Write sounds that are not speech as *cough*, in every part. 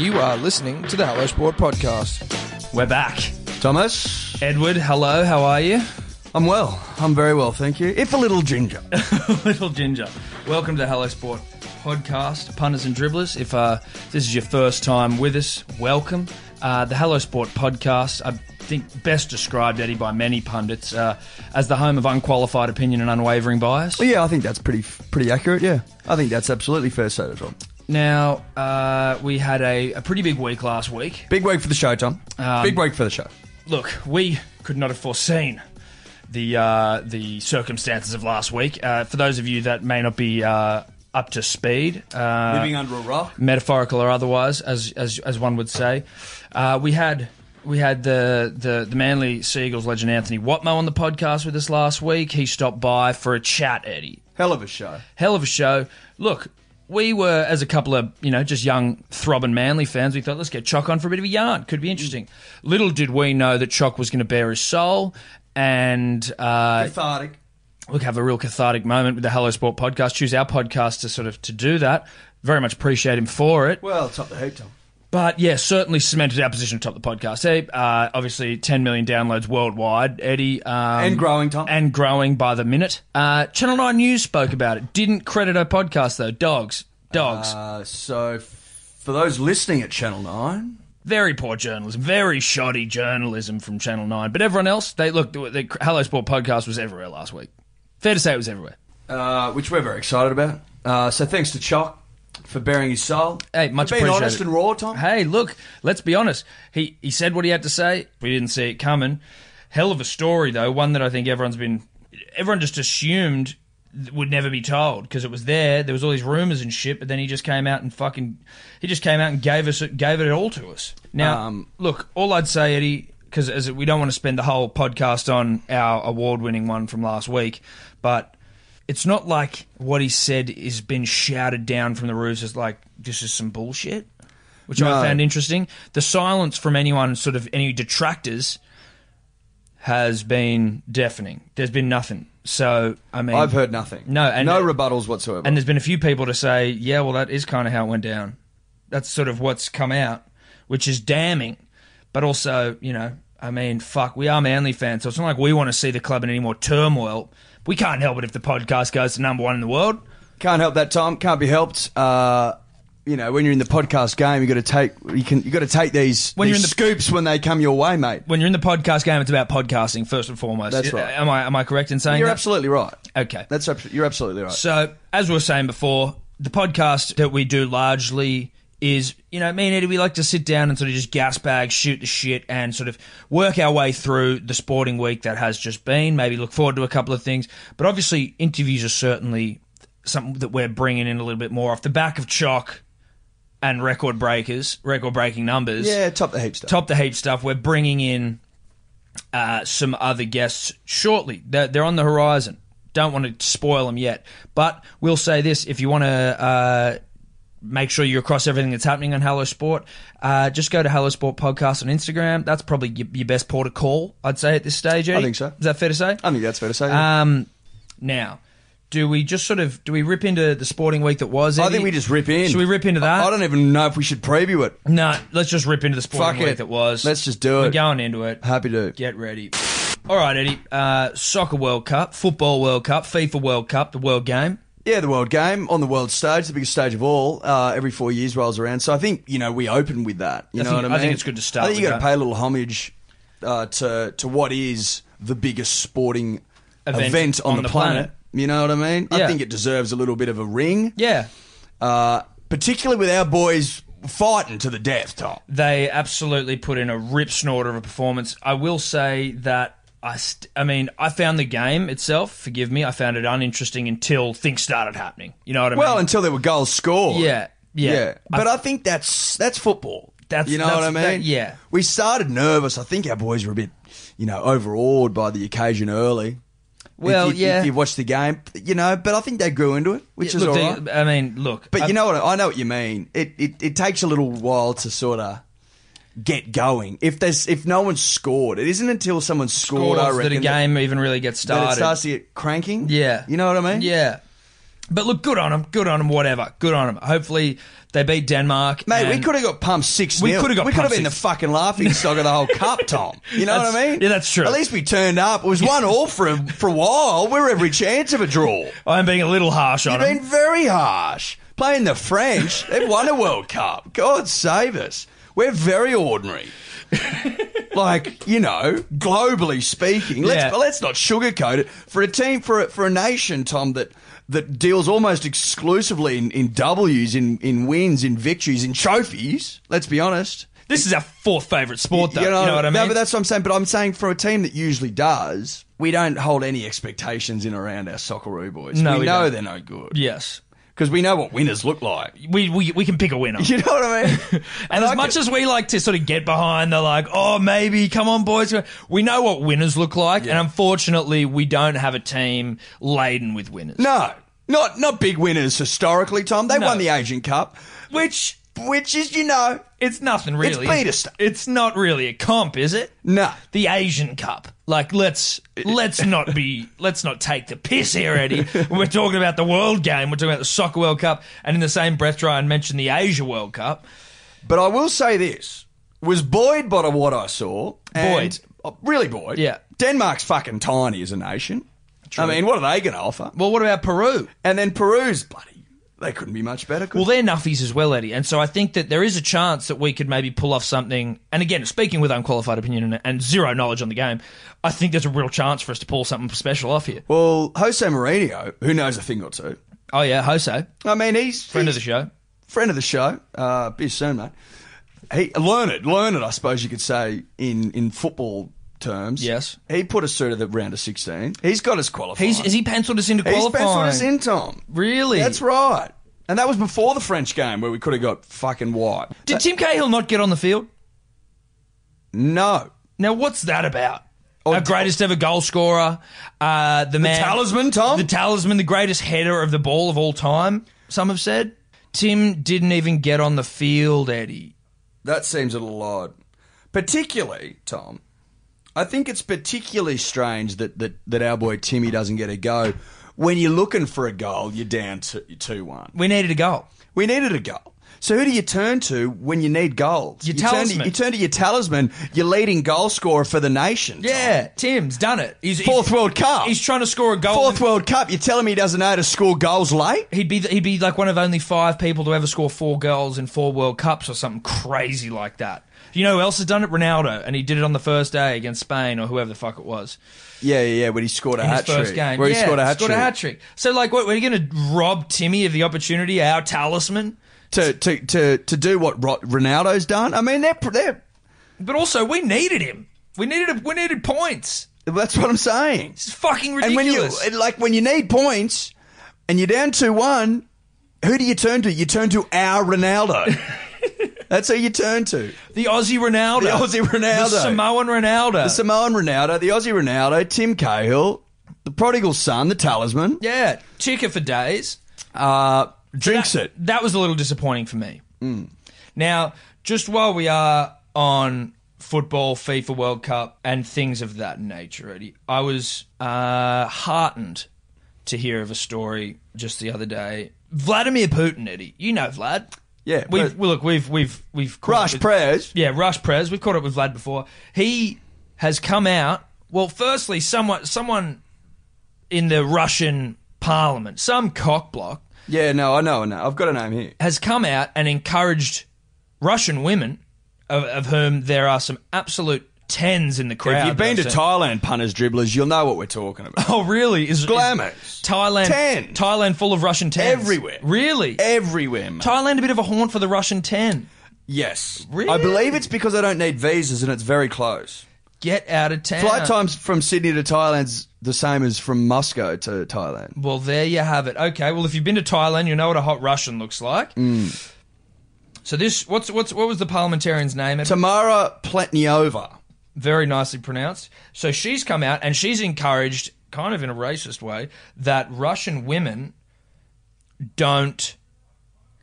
You are listening to the Hello Sport podcast. We're back. Thomas, Edward, hello, how are you? I'm well. I'm very well, thank you. If a little ginger. *laughs* A little Ginger. Welcome to the Hello Sport podcast, punters and dribblers. If uh, this is your first time with us, welcome. Uh, the Hello Sport podcast, I think best described, Eddie, by many pundits uh, as the home of unqualified opinion and unwavering bias. Well, yeah, I think that's pretty pretty accurate. Yeah, I think that's absolutely fair to say, Tom. Now, uh, we had a, a pretty big week last week. Big week for the show, Tom. Um, Big week for the show. look, we could not have foreseen the uh, the circumstances of last week. Uh, for those of you that may not be uh, up to speed, uh, Living under a rock. metaphorical or otherwise, as as, as one would say, uh, we had. We had the, the, the Manly Seagulls legend Anthony Watmough on the podcast with us last week. He stopped by for a chat, Eddie. Hell of a show. Hell of a show. Look, we were, as a couple of, you know, just young throbbing Manly fans, we thought, let's get Choc on for a bit of a yarn. Could be interesting. Little did we know that Choc was going to bare his soul and uh, Cathartic. look, have a real cathartic moment with the Hello Sport podcast. Choose our podcast to sort of to do that. Very much appreciate him for it. Well, top the hoop, Tom. But yeah, certainly cemented our position atop the podcast. Hey, uh, obviously, 10 million downloads worldwide, Eddie. Um, And growing, Tom. And growing by the minute. Uh, Channel 9 News spoke about it. Didn't credit our podcast, though. Dogs. Dogs. Uh, so, f- for those listening at Channel Nine, very poor journalism. Very shoddy journalism from Channel 9. But everyone else, they look, the, the Hello Sport podcast was everywhere last week. Fair to say it was everywhere. uh, which we're very excited about. Uh, so, thanks to Choc for bearing his soul. Hey, much for being appreciated. honest and raw, Tom. Hey, look, let's be honest. He he said what he had to say. We didn't see it coming. Hell of a story though, one that I think everyone's been everyone just assumed would never be told because it was there. There was all these rumors and shit, but then he just came out and fucking he just came out and gave us gave it all to us. Now, Um, look, all I'd say, Eddie, because as we don't want to spend the whole podcast on our award-winning one from last week, but it's not like what he said has been shouted down from the roofs as like this is some bullshit, which I found interesting. The silence from anyone, sort of any detractors, has been deafening. There's been nothing. So I mean, I've heard nothing. No, and- no rebuttals whatsoever. and there's been a few people to say, yeah, well, that is kind of how it went down. That's sort of what's come out, which is damning. But also, you know, I mean, fuck, we are Manly fans, so it's not like we want to see the club in any more turmoil. We can't help it if the podcast goes to number one in the world. Can't help that, Tom. Can't be helped. Uh, you know, when you're in the podcast game, you got to take you can you got to take these, When these you're in the- scoops when they come your way, mate. When you're in the podcast game, it's about podcasting first and foremost. That's right. Am I am I correct in saying You're that? absolutely right. okay. That's you're absolutely right. So, as we were saying before, the podcast that we do largely is, you know, me and Eddie, we like to sit down and sort of just gas bag, shoot the shit, and sort of work our way through the sporting week that has just been. Maybe look forward to a couple of things. But obviously, interviews are certainly something that we're bringing in a little bit more off the back of Choc and record breakers, record breaking numbers yeah, top the heap stuff. top the heap stuff. We're bringing in uh, some other guests shortly. They're, they're on the horizon. Don't want to spoil them yet, but we'll say this: if you want to uh, make sure you're across everything that's happening on Hello Sport, uh, just go to Hello Sport Podcast on Instagram. That's probably your, your best port of call, I'd say at this stage. Eddie. I think so. Is that fair to say? I think that's fair to say. Um, now, do we just sort of do we rip into the sporting week that was? I think we just rip in. Should we rip into that? I, I don't even know if we should preview it. No, let's just rip into the sporting Fuck week it. that was. Let's just do it. We're going into it. Happy to. Get ready. All right, Eddie. Uh, soccer World Cup, football World Cup, FIFA World Cup, the World Game. Yeah, the world game on the world stage, the biggest stage of all. Uh, every four years rolls around, so I think you know we open with that. You I know think- what I mean? I think it's good to start I think you got to pay a little homage uh, to to what is the biggest sporting Event event, on, on the, the planet. planet. You know what I mean? Yeah. I think it deserves a little bit of a ring, Yeah, uh, particularly with our boys fighting to the death, Tom. they absolutely put in a rip snorter of a performance. I will say that I, st- I mean, I found the game itself. Forgive me, I found it uninteresting until things started happening. You know what I Well, mean? Well, until there were goals scored. yeah, yeah, Yeah, but I, think that's that's football. That's- you know that's- what I mean. that- yeah. we started nervous. I think our boys were a bit, you know, overawed by the occasion early. Well, if you, yeah. If you watched the game, you know, but I think they grew into it, which is look, all they- I mean, look, But I- you know what? I know what you mean. It, it it takes a little while to sort of get going. If there's if no one's scored, it isn't until someone's scored. I reckon that a game even really gets that, that it started. starts to get cranking. Yeah. you know what I mean. Yeah. But look, good on them. Good on them. Whatever. Good on them. Hopefully they beat Denmark. Mate, we could have got pumped six. We coulda got We could have been the fucking laughing stock of the whole cup, *laughs* Tom. You know what I mean? yeah, that's true. At least we turned up. It was one all for a, for a while. We're every chance of a draw. *laughs* I'm being a little harsh on You've been very harsh. Playing the French, they've won a World Cup. God save us. We're very ordinary. like you know, globally speaking, let's Yeah. let's not sugarcoat it. For a team, for a, for a nation, Tom, that that deals almost exclusively in, in W's, in in wins, in victories, in trophies. Let's be honest. This is our fourth favourite sport, though. You know, what I mean? No, but that's what I'm saying. But I'm saying for a team that usually does, we don't hold any expectations in around our Socceroo boys. No, we, we know don't. they're no good yes. Because we know what winners look like. We, we, we can pick a winner. *laughs* You know what I mean? *laughs* And I as much could- as we like to sort of get behind, they're like, oh, maybe, come on, boys. We know what winners look like. And unfortunately, we don't have a team laden with winners. no, not not big winners historically, Tom. They No. won the Asian Cup, which which is you know It's nothing really. beta stuff. It's not really a comp, is it? no. The Asian Cup. Like let's let's not be let's not take the piss here, Eddie. *laughs* We're talking about the World Game, we're talking about the Soccer World Cup, and in the same breath try and mention the Asia World Cup. But I will say this was buoyed by what I saw. and- Buoyed. oh, really buoyed. Yeah. Denmark's fucking tiny as a nation. I mean, what are they going to offer? Well, what about Peru? And then Peru's bloody. They couldn't be much better. Well, they're nuffies as well, Eddie. And so I think that there is a chance that we could maybe pull off something. And again, speaking with unqualified opinion and, and zero knowledge on the game, I think there's a real chance for us to pull something special off here. Well, Jose Mourinho, who knows a thing or two. Oh, yeah, Jose, I mean, he's friend he's of the show. friend of the show. Uh, be soon, mate. He learned, learned, I suppose you could say in in football terms. Yes. he put us through to the round of sixteen. He's got us qualified. He's, has he penciled us into He's qualifying? penciled us in, Tom. Really? That's right. And that was before the French game where we could have got fucking wiped. Did Tim Cahill not get on the field? No. Now, what's that about? Oh, Our greatest ever goal scorer, uh, the, man, talisman, Tom? the talisman, the greatest header of the ball of all time. Some have said Tim didn't even get on the field, Eddie. That seems a little odd. Particularly, Tom, I think it's particularly strange that, that, that our boy Timmy doesn't get a go. When you're looking for a goal, you're down to 2 1. We needed a goal. We needed a goal. So who do you turn to when you need goals? Your you turn, to, you turn to your talisman, your leading goal scorer for the nation. Tom. Yeah, Tim's done it. He's Fourth he's, World Cup. He's trying to score a goal. Fourth World Cup. You're telling me he doesn't know how to score goals late? He'd be he'd be like one of only five people to ever score four goals in four World Cups or something crazy like that. You know who else has done it? Ronaldo, and he did it on the first day against Spain or whoever the fuck it was Yeah, yeah, yeah. When he scored a in his hat trick. game. Where he yeah, scored a hat trick. hat trick. So like, what? We're going to rob Timmy of the opportunity, our talisman. To, to, to, to do what Ro- Ronaldo's done. I mean, they're, they're, But also, we needed him. We needed a, we needed points. that's what I'm saying. It's fucking And when you, ridiculous. like, when you need points and you're down 2 1, who do you turn to? You turn to our Ronaldo. *laughs* That's who you turn to. the Aussie Ronaldo, The Aussie Ronaldo. the Samoan Ronaldo. The Samoan Ronaldo, the Aussie Ronaldo, Tim Cahill, the prodigal son, the talisman, yeah, chicker for days. uh, drinks that, it. That was a little disappointing for me. Now, just while we are on football, FIFA World Cup, and things of that nature, Eddie, I was uh, heartened to hear of a story just the other day. Vladimir Putin, Eddie, you know Vlad. Yeah, we've well, look, we've we've we've caught Rush with- prayers. yeah, Rush Prez. We've caught up with Vlad before. He has come out. Well, firstly, someone someone in the Russian parliament, some cockblock, Yeah, no, I know, I know. I've got a name here. has come out and encouraged Russian women, of, of whom there are some absolute tens in the crowd. if you've been to. Thailand, punters, dribblers, you'll know what we're talking about. *laughs* oh really? Is Glamours. is Thailand? Ten. Thailand full of Russian tens Everywhere. Really? Everywhere, mate. Thailand a bit of a haunt for the Russian ten. Yes. Really? I believe it's because I don't need visas and it's very close. Get out of town. Flight times from Sydney to Thailand's the same as from Moscow to Thailand. Well, there you have it. Okay, well, if you've been to Thailand, you know what a hot Russian looks like. Mm. So this, what's what's what was the parliamentarian's name? Tamara Pletnyova. Very nicely pronounced. So she's come out and she's encouraged, kind of in a racist way, that Russian women don't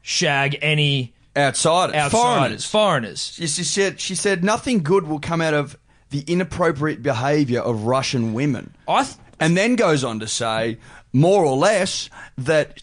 shag any Outsiders. outsiders, Foreigners. foreigners. She, she said, she said nothing good will come out of the inappropriate behaviour of Russian women. I th- and then goes on to say, more or less, that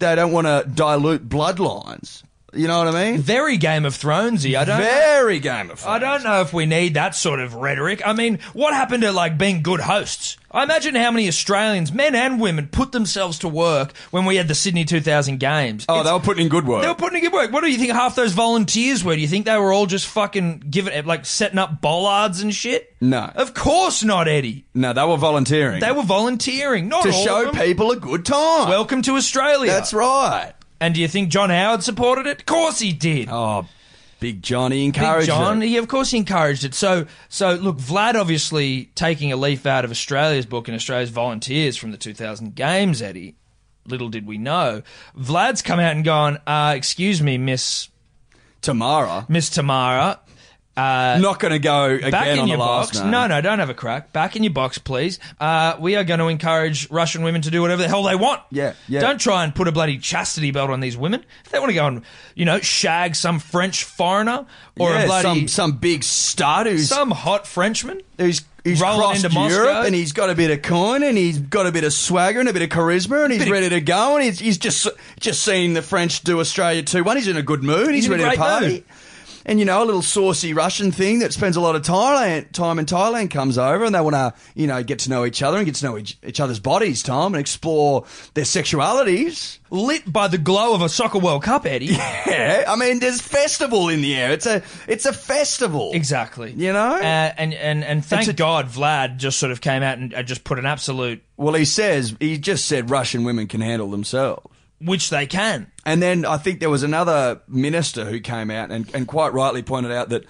they don't want to dilute bloodlines. You know what I mean? Very Game of Thronesy. I don't. Very Game of Thrones. I don't know if we need that sort of rhetoric. I mean, what happened to like being good hosts? I imagine how many Australians, men and women, put themselves to work when we had the Sydney 2000 games. Oh, It's- they were putting in good work. They were putting in good work. What do you think half those volunteers were? Do you think they were all just fucking giving, like, setting up bollards and shit? No. Of course not, Eddie. no, they were volunteering They were volunteering. Not to all show of them. people a good time. Welcome to Australia. That's right. And do you think John Howard supported it? Of course he did. Oh, Big Johnny Big encouraged John, it. he of course he encouraged it. So, so look, Vlad obviously taking a leaf out of Australia's book and Australia's volunteers from the 2000 games. Eddie, little did we know, Vlad's come out and gone. Uh, excuse me, Miss Tamara, Miss Tamara. Uh, not going to go again Back in on your the last box. No, no, don't have a crack. Back in your box, please. Uh, we are going to encourage Russian women to do whatever the hell they want. Yeah, yeah. Don't try and put a bloody chastity belt on these women. If they want to go and, you know, shag some French foreigner or yeah, a bloody some some big stud who's some hot Frenchman. who's, who's rolling crossed into Europe Moscow. and he's got a bit of coin and he's got a bit of swagger and a bit of charisma and he's ready to go and he's, he's just just seen the French do Australia two one. He's in a good mood. He's, He's in a ready to great party. mood. And you know, a little saucy Russian thing that spends a lot of Thailand, time in Thailand comes over and they want to, you know, get to know each other and get to know each, each other's bodies, Tom, and explore their sexualities. Lit by the glow of a soccer World Cup, Eddie. *laughs* Yeah, I mean, there's festival in the air. It's a, it's a festival. Exactly. You know? Uh, and, and, and thank a- God Vlad just sort of came out and just put an absolute, Well, he says he just said Russian women can handle themselves. Which they can. And then I think there was another minister who came out and, and quite rightly pointed out that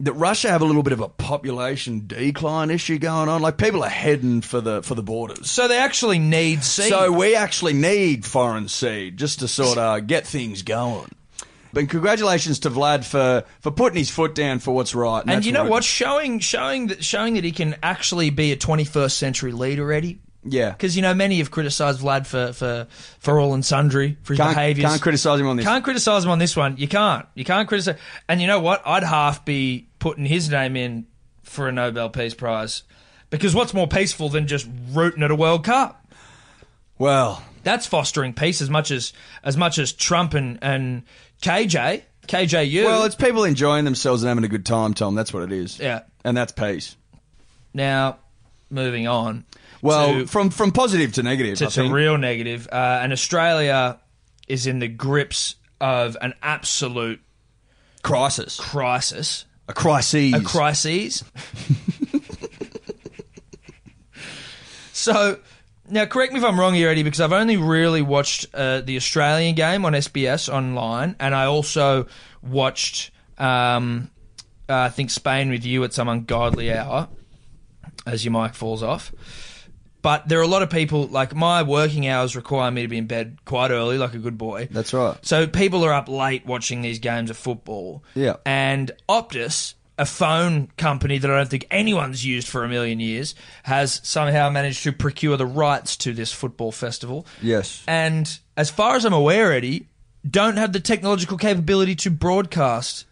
that Russia have a little bit of a population decline issue going on. Like people are heading for the for the borders. So they actually need seed. So we actually need foreign seed just to sort of get things going. But congratulations to Vlad for, for putting his foot down for what's right. and that's you know what? Showing showing that showing that he can actually be a 21st century leader, Eddie. Yeah. Because you know many have criticised Vlad for, for, for all and sundry for his Can't, behaviours. can't criticise him on this. Can't criticize him on this one. You can't. You can't criticize. And you know what? I'd half be putting his name in for a Nobel Peace Prize because what's more peaceful than just rooting at a World Cup? Well, That's fostering peace as much as as much as Trump and and KJ KJU. well, it's people enjoying themselves and having a good time, Tom. That's what it is. Yeah. And that's peace. now moving on. Well, to- from from positive to negative, to, to real negative. Uh, and Australia is in the grips of an absolute crisis, crisis. a crisis. A crisis. *laughs* so, now correct me if I'm wrong here, Eddie, because I've only really watched uh, the Australian game on SBS online, and I also watched, um, uh, I think, Spain with you at some ungodly hour as your mic falls off. But there are a lot of people, like my working hours require me to be in bed quite early, like a good boy. That's right. So people are up late watching these games of football. Yeah. And Optus, a phone company that I don't think anyone's used for a million years, has somehow managed to procure the rights to this football festival. Yes. And as far as I'm aware, Eddie, don't have the technological capability to broadcast.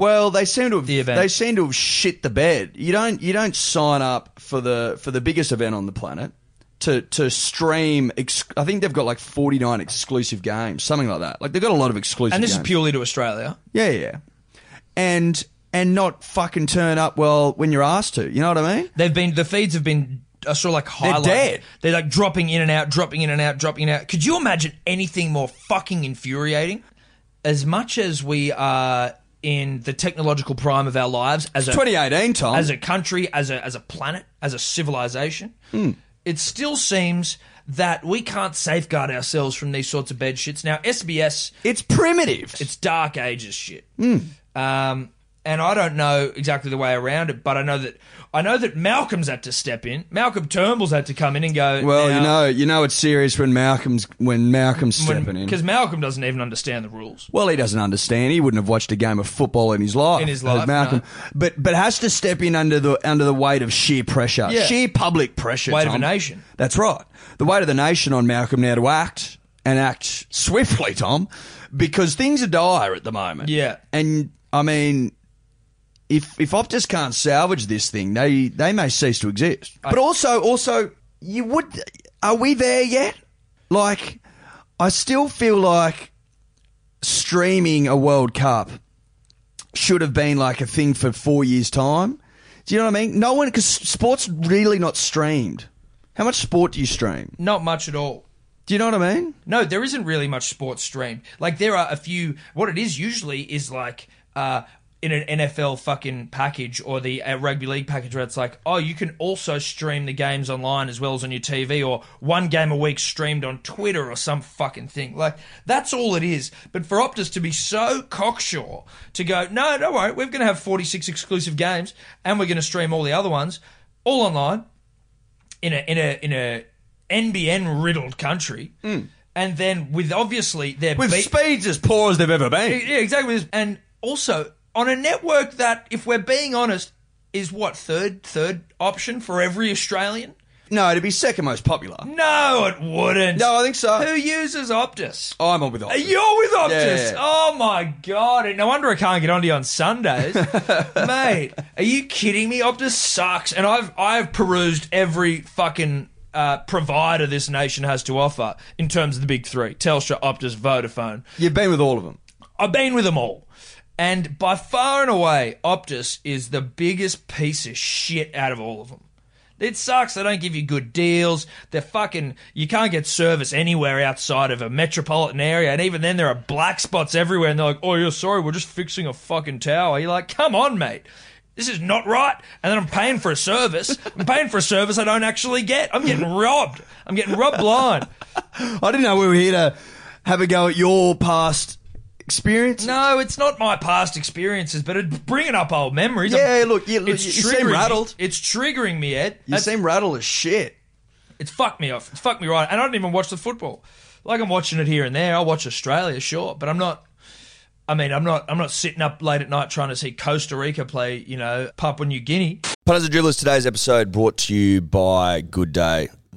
Well, they seem to have The event. they seem to have shit the bed. You don't you don't sign up for the for the biggest event on the planet to to stream. Ex- I think they've got like forty nine exclusive games, something like that. Like they've got a lot of exclusive. And this games. is purely to Australia. Yeah, yeah. And and not fucking turn up well when you're asked to. You know what I mean? They've been the feeds have been uh, sort of like highlighted. dead. They're like dropping in and out, dropping in and out, dropping in and out. Could you imagine anything more fucking infuriating? As much as we are in the technological prime of our lives as a 2018, Tom. as a country, as a as a planet, as a civilization, Hmm. it still seems that we can't safeguard ourselves from these sorts of bed shits. Now, SBS it's primitive. it's dark ages shit. Hmm. Um, and I don't know exactly the way around it, but I know that I know that Malcolm's had to step in. Malcolm Turnbull's had to come in and go. well, you know, you know it's serious when Malcolm's when Malcolm's stepping in. because Malcolm doesn't even understand the rules. Well, he doesn't understand. He wouldn't have watched a game of football in his life. In his life, Malcolm, no. but but has to step in under the under the weight of sheer pressure, Yeah. sheer public pressure. Weight of Tom. a nation. That's right. The weight of the nation on Malcolm now to act and act swiftly, Tom, because things are dire at the moment. Yeah. and I mean. If if Optus can't salvage this thing, they they may cease to exist. But also also you would. Are we there yet? Like, I still feel like streaming a World Cup should have been like a thing for four years' time. Do you know what I mean? No one, because sport's really not streamed. How much sport do you stream? Not much at all. Do you know what I mean? No, there isn't really much sports streamed. Like there are a few. What it is usually is like uh, in an NFL fucking package or the uh, rugby league package where it's like, oh, you can also stream the games online as well as on your TV, or one game a week streamed on Twitter or some fucking thing. Like that's all it is. But for Optus to be so cocksure to go, no, don't worry, we're going to have 46 exclusive games and we're going to stream all the other ones all online in a in a in a NBN riddled country, and then with obviously their With beat- speeds as poor as they've ever been. yeah, exactly, and also on a network that, if we're being honest, is what third third option for every Australian. No, it'd be second most popular. No, it wouldn't. No, I think so. Who uses Optus? I'm on with Optus. You're with Optus. Yeah. Oh my god! No wonder I can't get onto you on Sundays, *laughs* mate. Are you kidding me? Optus sucks, and I've I've perused every fucking uh, provider this nation has to offer in terms of the big three: Telstra, Optus, Vodafone. You've been with all of them. I've been with them all. And by far and away, Optus is the biggest piece of shit out of all of them. It sucks. They don't give you good deals. They're fucking. You can't get service anywhere outside of a metropolitan area, and even then, there are black spots everywhere. And they're like, "Oh, you're sorry, we're just fixing a fucking tower." You're like, "Come on, mate." This is not right. And then I'm paying for a service. I'm paying for a service I don't actually get. I'm getting *laughs* robbed. I'm getting robbed blind. I didn't know we were here to have a go at your past experience. No, it's not my past experiences, but it's bringing up old memories. Yeah, look, you, look, it's you seem triggering me. rattled. It's triggering me, Ed. You It's, seem rattled as shit. it's fucked me off. It's fucked me right. And I don't even watch the football. Like I'm watching it here and there. I'll watch Australia, sure, but I'm not. I mean, I'm not. I'm not sitting up late at night trying to see Costa Rica play. You know, Papua New Guinea. Punters and Dribblers, today's episode brought to you by Good Day,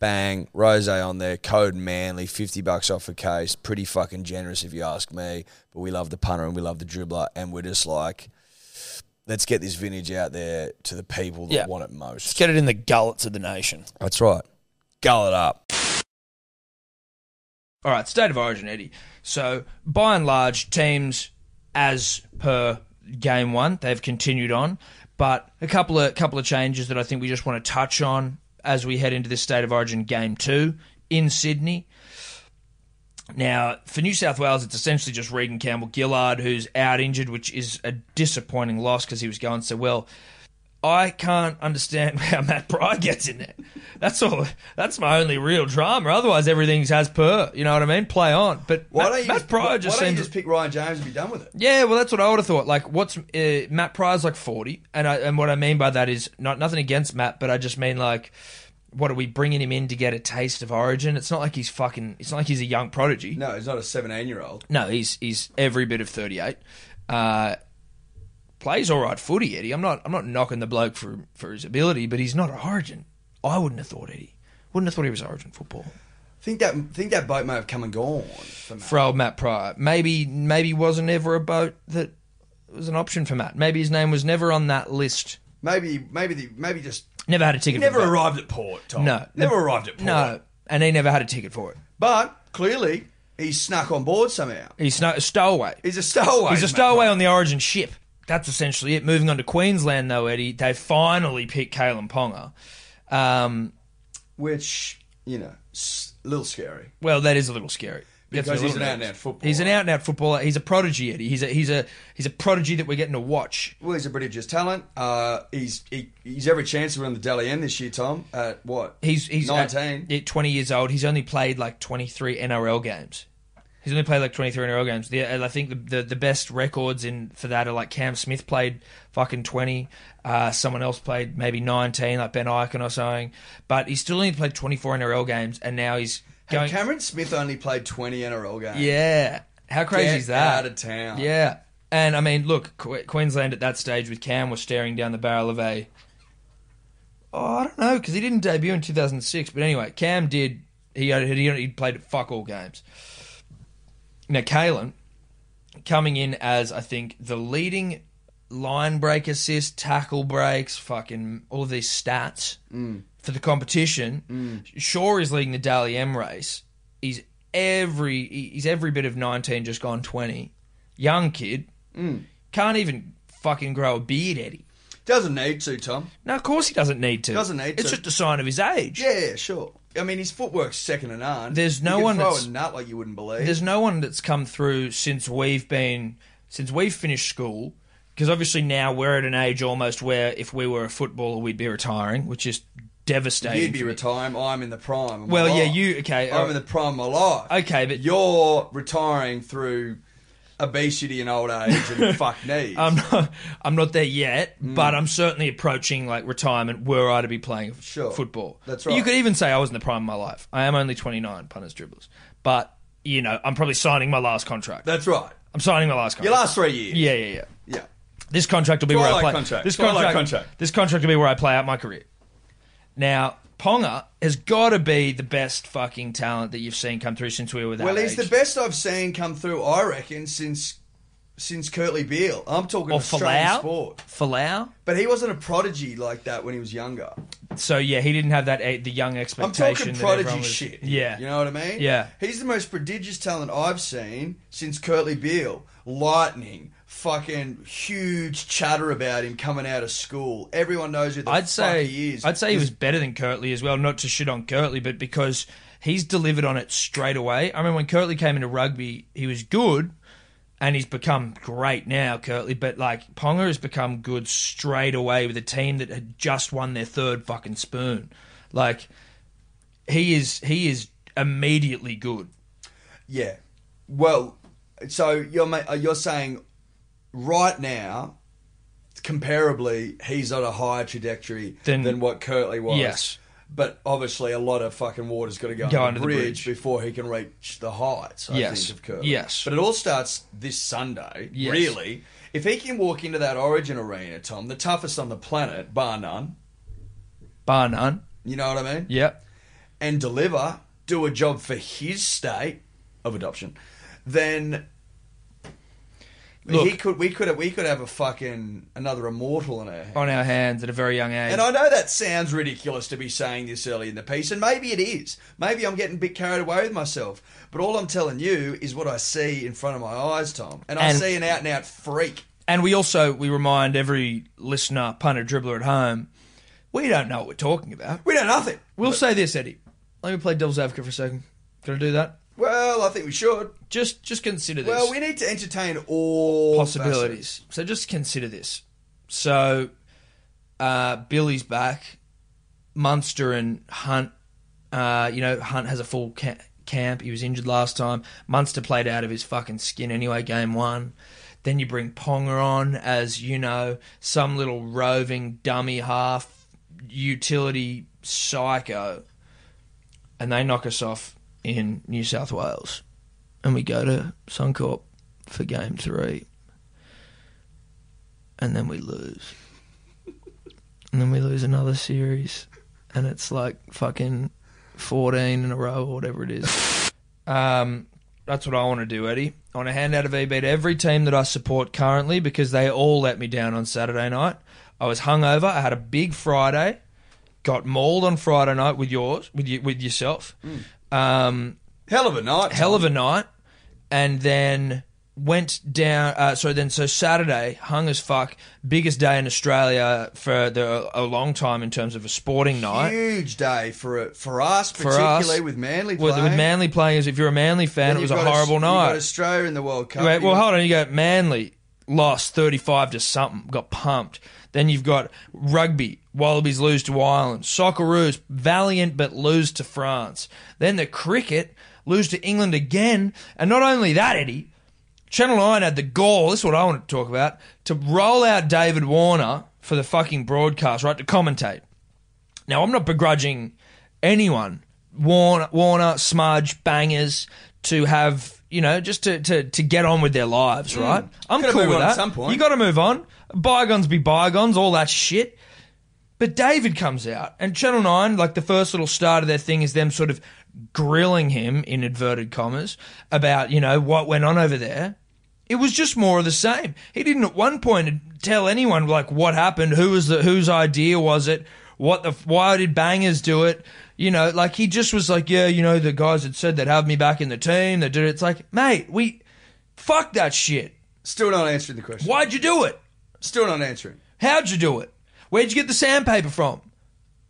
Bang, rose on there, code Manly, 50 bucks off a case. Pretty fucking generous if you ask me. But we love the punter and we love the dribbler. And we're just like, let's get this vintage out there to the people that Yeah. want it Let's most. get it in the gullets of the nation. That's right. Gullet up. All right, state of origin, Eddie. So, by and large, teams, as per game one, they've continued on, but a couple of couple of changes that I think we just want to touch on as we head into this state of origin game two in Sydney. Now, for New South Wales, it's essentially just Reagan Campbell Gillard, who's out injured, which is a disappointing loss because he was going so well. I can't understand *laughs* how Matt Prior gets in there. That's all. That's my only real drama. Otherwise, everything's as per. You know what I mean? Play on. But Why Matt, don't you Matt just, Prior why, just why don't you just pick Ryan James and be done with it? yeah, well, that's what I would have thought. Like, what's uh, Matt Prior's like forty, and I, and what I mean by that is not nothing against Matt, but I just mean like, what are we bringing him in to get a taste of Origin? It's not like he's fucking. It's not like he's a young prodigy. No, he's not a 17 year old. No, he's he's every bit of thirty eight. Uh, plays all right footy, Eddie. I'm not I'm not knocking the bloke for for his ability, but he's not a Origin. I wouldn't have thought Eddie. Wouldn't have thought he was Origin football. Think that think that boat may have come and gone for Matt. For old Matt Prior, maybe maybe wasn't ever a boat that was an option for Matt. Maybe his name was never on that list. Maybe maybe the, maybe just Never had a ticket. never arrived at port. Tom. No, never arrived at port. No, and he never had a ticket for it. but clearly he snuck on board somehow. He's a stowaway. He's a stowaway. He's a stowaway on the Origin ship. That's essentially it. Moving on to Queensland, though, Eddie, they finally picked Kalyn Ponga. Um, which you know, a little scary. well, that is a little scary. Because he's an out-and-out footballer. He's an out and out footballer. He's a prodigy, Eddie. He's a he's a he's a prodigy that we're getting to watch. Well, he's a prodigious talent. Uh, he's he, he's every chance to win the Dally M this year, Tom. At what? He's he's nineteen. At, yeah, twenty years old. He's only played like twenty three NRL games. He's only played like twenty three NRL games. The, and I think the, the the best records in for that are like Cam Smith played fucking twenty. Uh, someone else played maybe nineteen, like Ben Ikin or something. But he's still only played twenty four NRL games, and now he's Hey. Cameron Smith only played twenty NRL games. yeah, how crazy Get is that? out of town. Yeah, and I mean, look, Que- Queensland at that stage with Cam was staring down the barrel of a. Oh, I don't know because he didn't debut in 2006. But anyway, Cam did. He he he played fuck all games. Now, Kalyn coming in as I think the leading line break assist, tackle breaks, fucking all of these stats mm. for the competition. Mm. Shaw is leading the Dally M race. He's every he's every bit of 19, just gone 20. Young kid, mm. can't even fucking grow a beard, Eddie. Doesn't need to, Tom. No, of course he doesn't need to. Doesn't need It's to. just a sign of his age. Yeah, yeah, sure. I mean, his footwork's second to none. There's He no one throw that's- a nut like you wouldn't believe. There's no one that's come through since we've been since we've finished school. Because obviously now we're at an age almost where if we were a footballer, we'd be retiring, which is devastating. You'd be retiring. I'm in the prime. Well, yeah, life. you okay? I'm uh, in the prime of my life. okay, but You're retiring through obesity and old age and *laughs* fuck knees. I'm not, I'm not there yet, Mm. but I'm certainly approaching like retirement. Were I to be playing Sure. football, That's right. You could even say I was in the prime of my life. I am only 29, punters, dribblers, but you know I'm probably signing my last contract. That's right. I'm signing my last Your last three years. yeah, yeah, yeah. Yeah. This contract will be where I Twilight play. contract. This Twilight contract, contract. This contract will be where I play out my career. Now, Ponga has got to be the best fucking talent that you've seen come through since we were that Well, he's age. the best I've seen come through, I reckon, since since Kurtley Beale. I'm talking or Australian Folau. sport. Folau. But he wasn't a prodigy like that when he was younger. So yeah, he didn't have that eh, the young I'm expectation. talking that prodigy everyone was- shit. Yeah, You know what I mean? Yeah. He's the most prodigious talent I've seen since Kurtley Beale. Lightning. Fucking huge chatter about him coming out of school. Everyone knows who the I'd fuck say he is. I'd say he was better than Kurtley as well. Not to shit on Kurtley, but because he's delivered on it straight away. I remember when Kurtley came into rugby, he was good, and he's become great now, Kurtley. But like Ponga has become good straight away with a team that had just won their third fucking spoon. Like he is, he is immediately good. Yeah. Well, so you're uh, you're saying right now, comparably, he's on a higher trajectory Than- than, what Kurtley was. Yes. But obviously, a lot of fucking water's got to go, Go under, under the the bridge, bridge. before he can reach the heights. I Yes. think of Kurtley. Yes. But it all starts this Sunday. Yes. Really, if he can walk into that Origin arena, Tom, the toughest on the planet, bar none. Bar none. You know what I mean? Yep. and deliver, do a job for his state of adoption, then Look. he could we could have, we could have a fucking another immortal in our hands. on our hands at a very young age. And I know that sounds ridiculous to be saying this early in the piece, and maybe it is. Maybe I'm getting a bit carried away with myself. But all I'm telling you is what I see in front of my eyes, Tom. And I And- see an out and out freak. And we also we remind every listener, punter, dribbler at home, we don't know what we're talking about. We know nothing. We'll say this, Eddie. Let me play devil's advocate for a second. Can I do that? Well, I think we should. Just just consider this. Well, we need to entertain all possibilities. So just consider this. So uh, Billy's back. Munster and Hunt. Uh, you know, Hunt has a full ca- camp. He was injured last time. Munster played out of his fucking skin anyway. Game one. Then you bring Ponga on as you know some little roving dummy half utility psycho, and they knock us off in New South Wales, and we go to Suncorp for game three, and then we lose, and then we lose another series, and it's like fucking fourteen in a row or whatever it is. *laughs* Um, that's what I want to do, Eddie. I want to hand out a VB to every team that I support currently because they all let me down on Saturday night. I was hungover. I had a big Friday. Got mauled on Friday night with yours, with you, with yourself. Um, Hell of a night. hell of a night, and then went down. Uh, so then, so Saturday, hung as fuck, biggest day in Australia for the, a long time in terms of a sporting night. Huge day for for us, For particularly us, with Manly With, playing. with Manly playing, as if you're a Manly fan, it was a horrible got night. Australia in the World Cup. Wait, well, hold on. You got Manly lost 35 to something, got pumped. Then you've got rugby, Wallabies lose to Ireland. Socceroos, valiant but lose to France. Then the cricket, lose to England again. And not only that, Eddie, Channel 9 had the gall, this is what I want to talk about, to roll out David Warner for the fucking broadcast, right, to commentate. Now, I'm not begrudging anyone, Warner, Warner Smudge, Bangers, to have, you know, just to, to, to get on with their lives, right? I'm Mm. Gotta cool with that. at some point. You got to move on. Bygones be bygones, all that shit. But David comes out, and Channel 9, like the first little start of their thing is them sort of grilling him, in inverted commas, about, you know, what went on over there. It was just more of the same. He didn't at one point tell anyone, like, what happened, who was the, whose idea was it, what the, why did Bangers do it? You know, like, he just was like, yeah, you know, the guys had said they'd have me back in the team, they did it. It's like, mate, we, fuck that shit. Still not answering the question. Why'd you do it? Still not answering. How'd you do it? Where'd you get the sandpaper from?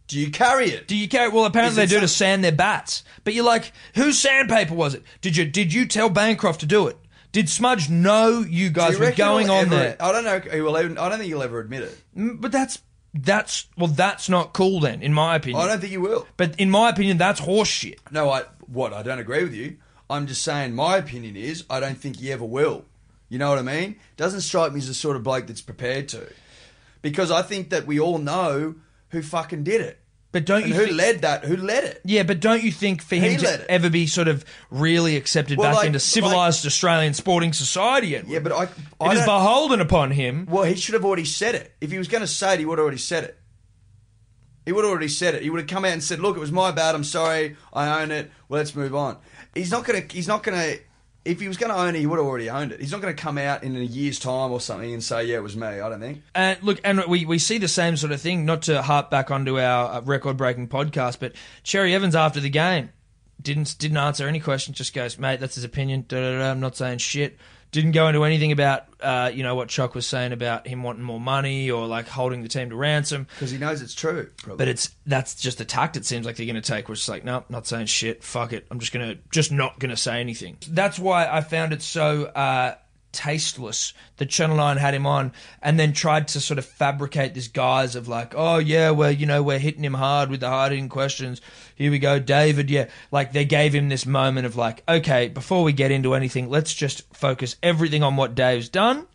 Do you carry it? Do you carry? Well, apparently they do to sand their bats. But you're like, whose sandpaper was it? Did you did you tell Bancroft to do it? Did Smudge know you guys were going on there? I don't know. He will even, I don't think he'll ever admit it. Mm, But that's that's well, that's not cool then, in my opinion. I don't think he will. but in my opinion, that's horse shit. No, I what I don't agree with you. I'm just saying my opinion is I don't think he ever will. You know what I mean? Doesn't strike me as the sort of bloke that's prepared to, because I think that we all know who fucking did it But don't and you who think? led that. Who led it? yeah, but don't you think for him to ever be sort of really accepted Well, back like- into civilized Australian sporting society? Edward? Yeah, but I. I it is beholden upon him. well, he should have already said it. If he was going to say it, he would have already said it. He would have already said it. He would have come out and said, "Look, it was my bad. I'm sorry. I own it. Well, let's move on." He's not going to. He's not going to. If he was going to own it, he would have already owned it. He's not going to come out in a year's time or something and say, "Yeah, it was me." I don't think. And look, and we, we see the same sort of thing. Not to harp back onto our uh, record-breaking podcast, but Cherry Evans after the game didn't didn't answer any questions. Just goes, mate, that's his opinion. Da, da, da, I'm not saying shit. Didn't go into anything about uh, you know what Choc was saying about him wanting more money or like holding the team to ransom. Because he knows it's true. Probably. But it's that's just a tact. It seems like they're going to take. Which is like, no, not saying shit. Fuck it. I'm just gonna just not gonna say anything. That's why I found it so uh, tasteless that Channel Nine had him on, and then tried to sort of fabricate this guise of like, oh yeah, well you know we're hitting him hard with the hard hitting questions. Here we go, David. Yeah, like they gave him this moment of like, okay, before we get into anything, let's just focus everything on what Dave's done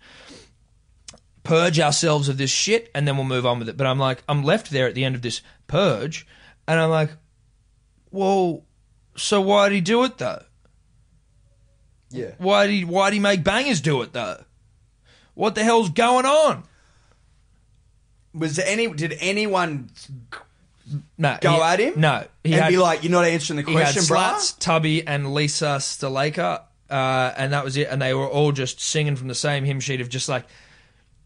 purge ourselves of this shit and then we'll move on with it. But I'm like, I'm left there at the end of this purge and I'm like, well, so why did he do it though? Yeah. Why did he, why did he make bangers do it though? What the hell's going on? Was there any? Did anyone No, go he- at him? No, he and had, be like, you're not answering the he had question, bro. Tubby, and Lisa Sthalekar, uh, and that was it. And they were all just singing from the same hymn sheet of just like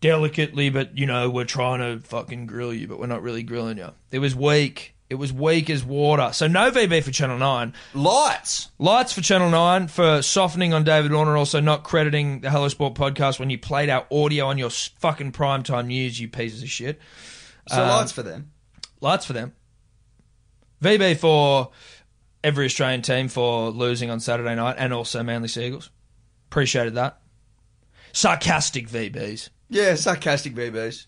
delicately, but you know, we're trying to fucking grill you, but we're not really grilling you. It was weak. It was weak as water. So no VB for Channel Nine. Lights. Lights for Channel 9 for softening on David Warner, also not crediting the Hello Sport podcast when you played our audio on your fucking primetime news, you pieces of shit. So Um, lights for them. Lights for them. VB for every Australian team for losing on Saturday night and also Manly Seagulls. Appreciated that. Sarcastic VBs. Yeah, sarcastic VBs.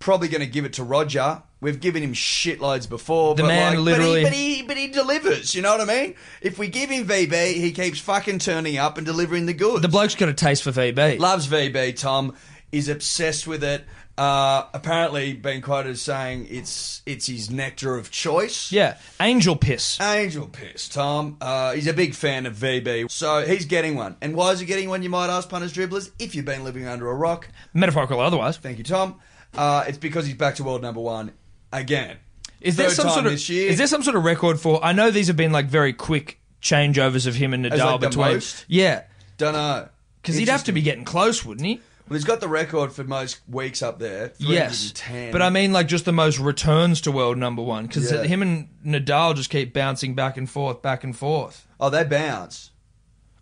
Probably going to give it to Roger. We've given him shitloads before. The but man like, literally- But he, but, he, but he delivers, you know what I mean? If we give him VB, he keeps fucking turning up and delivering the goods. The bloke's got a taste for VB. Loves VB, Tom. Is obsessed with it. Uh, apparently been quoted as saying it's it's his nectar of choice. yeah. Angel piss. Angel piss, Tom. Uh, he's a big fan of VB, so he's getting one. And why is he getting one? You might ask, punters, dribblers. If you've been living under a rock, Metaphorical otherwise. thank you, Tom. Uh, it's because he's back to world number one again. Is there some sort of this year. is there some sort of record for? I know these have been like very quick changeovers of him and As, Nadal like, the between. most? Yeah, Don't know because he'd have to be getting close, wouldn't he? Well, he's got the record for most weeks up there. Yes, 310. but I mean like just the most returns to world number one because Yeah. him and Nadal just keep bouncing back and forth, back and forth. Oh, they bounce.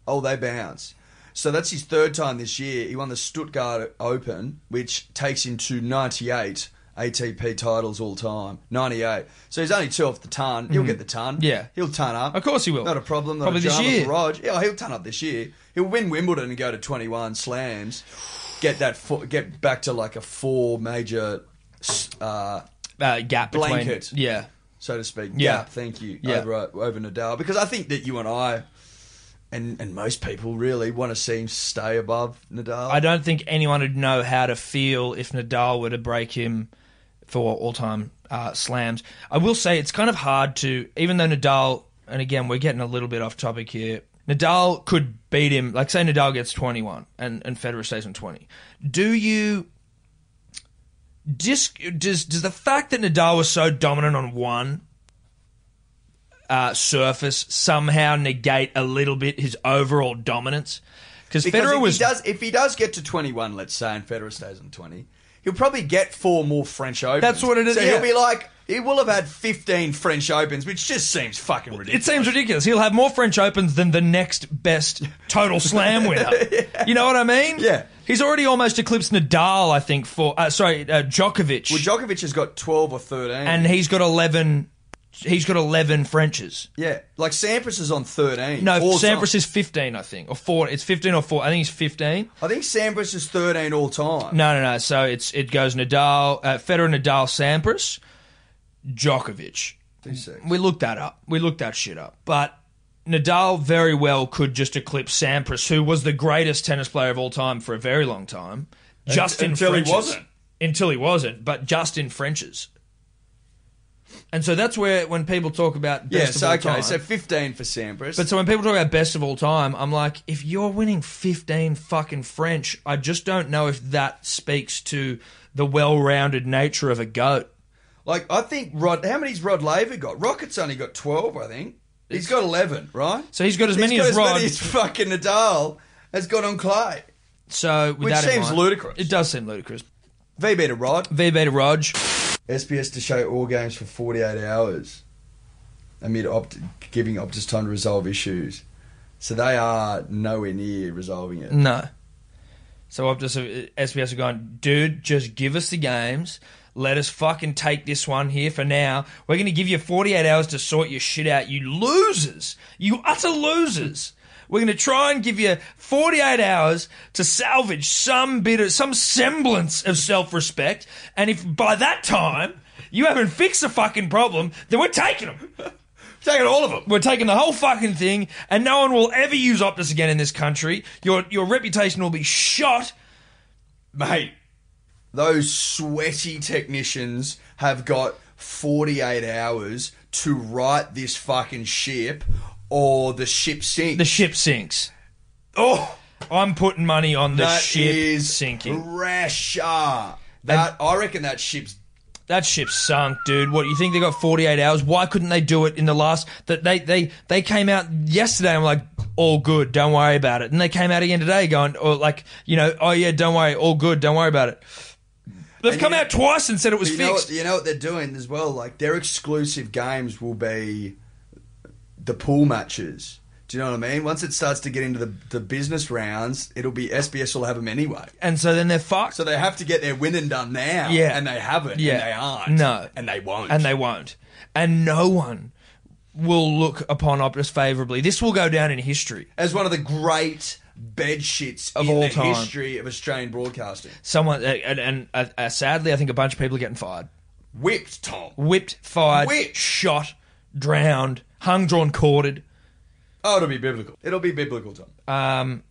Oh, they bounce. So that's his third time this year. He won the Stuttgart Open, which takes him to 98 ATP titles all time. 98. So he's only two off the ton. He'll get the ton. Mm-hmm. Yeah. He'll ton up. Of course he will. Not a problem. Not Probably a this year. For Rog. Yeah, he'll ton up this year. He'll win Wimbledon and go to 21 slams. Get that. Four, get back to like a four major, uh, Uh, gap between, Blanket. yeah. so to speak. Yeah. Gap, thank you. Yeah. Over over Nadal because I think that you and I, and and most people really want to see him stay above Nadal. I don't think anyone would know how to feel if Nadal were to break him for all time uh, slams. I will say it's kind of hard to, even though Nadal, and again, we're getting a little bit off topic here. Nadal could beat him, like say Nadal gets 21 and, and Federer stays on 20. Do you. Dis, does, does the fact that Nadal was so dominant on one uh, surface somehow negate a little bit his overall dominance? because Federer if was he does if he does get to twenty one, let's say, and Federer stays on twenty, he'll probably get four more French Opens. That's what it is, So yeah. he'll be like he will have had fifteen French Opens, which just seems fucking ridiculous. It seems ridiculous. He'll have more French Opens than the next best total slam *laughs* winner. You know what I mean? Yeah. He's already almost eclipsed Nadal, I think, for uh, sorry, uh, Djokovic, Well, Djokovic has got twelve or thirteen, and he's got eleven. He's got eleven Frenches. yeah, like Sampras is on thirteen. No, all time. Sampras is fifteen, I think, or four. It's fifteen or four. I think he's fifteen. I think Sampras is thirteen all time. No, no, no. So it's it goes Nadal, uh, Federer, Nadal, Sampras, Djokovic. We looked that up. We looked that shit up. But Nadal very well could just eclipse Sampras, who was the greatest tennis player of all time for a very long time. Just in until he wasn't. Until he wasn't, but just in Frenches. And so that's where when people talk about best Yes, of all okay. time. So fifteen for Sampras. But so when people talk about best of all time, I'm like, if you're winning 15 fucking French, I just don't know if that speaks to the well-rounded nature of a goat. Like I think Rod, how many's Rod Laver got? Rocket's only got twelve, I think. He's got eleven, right? So he's got as many He's got as Rod. as fucking Nadal has got on clay. so Which seems mind- ludicrous. It does seem ludicrous. VB to Rod. VB to Rog. SBS to show all games for forty eight hours, amid Opt- giving Optus time to resolve issues. So they are nowhere near resolving it. No. So just SBS are going, dude, just give us the games. Let us fucking take this one here for now. We're going to give you 48 hours to sort your shit out, you losers. You utter losers. We're going to try and give you 48 hours to salvage some bit of, some semblance of self respect. And if by that time you haven't fixed the fucking problem, then we're taking them. *laughs* Taking all of them. We're taking the whole fucking thing, and no one will ever use Optus again in this country. Your your reputation will be shot. Mate, those sweaty technicians have got 48 hours to right this fucking ship or the ship sinks. The ship sinks. oh, I'm putting money on the that ship is sinking. pressure. That I reckon that ship's That ship sunk, dude. What you think they got 48 hours? Why couldn't they do it in the last that they they they came out yesterday and were like all good, don't worry about it. And they came out again today going or like, you know, oh yeah, don't worry, all good, don't worry about it. They've And come out twice and said it was you know, fixed. what, you know what they're doing as well? Like their exclusive games will be the pool matches. Do you know what I mean? Once it starts to get into the, the business rounds, it'll be SBS will have them anyway. and so then they're fucked. So they have to get their winning done now. Yeah. And they haven't. Yeah. And they aren't. No. And they won't. and they won't. And no one will look upon Optus favourably. This will go down in history. as one of the great bed shits Of in all the time. history of Australian broadcasting. Someone and, and uh, uh, sadly, I think a bunch of people are getting fired, Whipped, Tom. whipped, fired, Whipped. shot, drowned, hung, drawn, quartered. Oh, it'll be biblical. It'll be biblical, Tom. Um,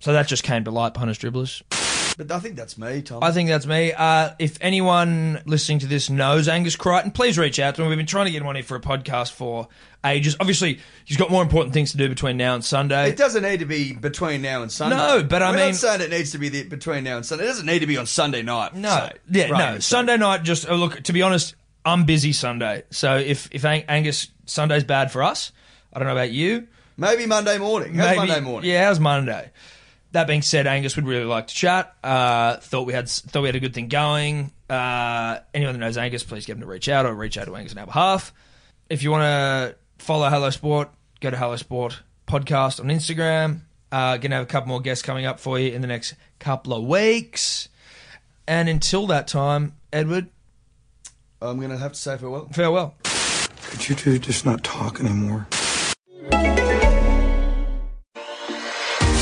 so that just came to light, punters, dribblers. But I think that's me, Tom. I think that's me. Uh, if anyone listening to this knows Angus Crichton, please reach out to him. We've been trying to get him on here for a podcast for ages. Obviously, he's got more important things to do between now and Sunday. It doesn't need to be between now and Sunday. No, but I We're mean- not saying it needs to be the, between now and Sunday. It doesn't need to be on Sunday night. No, say, yeah, rather no. than Sunday night, just oh, look. To be honest, I'm busy Sunday. So if if Ang- Angus Sunday's bad for us, I don't know about you. Maybe Monday morning. How's Monday morning? Yeah, how's Monday? That being said, Angus would really like to chat. Uh, thought we had thought we had a good thing going. Uh, anyone that knows Angus, please get him to reach out or reach out to Angus on our behalf. If you want to follow Hello Sport, go to Hello Sport Podcast on Instagram. Uh, gonna have a couple more guests coming up for you in the next couple of weeks. And until that time, Edward, I'm going to have to say farewell. farewell. Could you two just not talk anymore?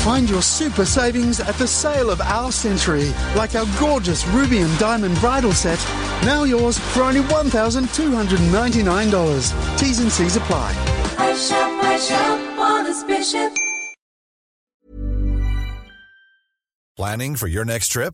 Find your super savings at the sale of our century, like our gorgeous ruby and diamond bridal set, now yours for only $1,299. T's and C's apply. I shop, I shop on a spaceship. Planning for your next trip?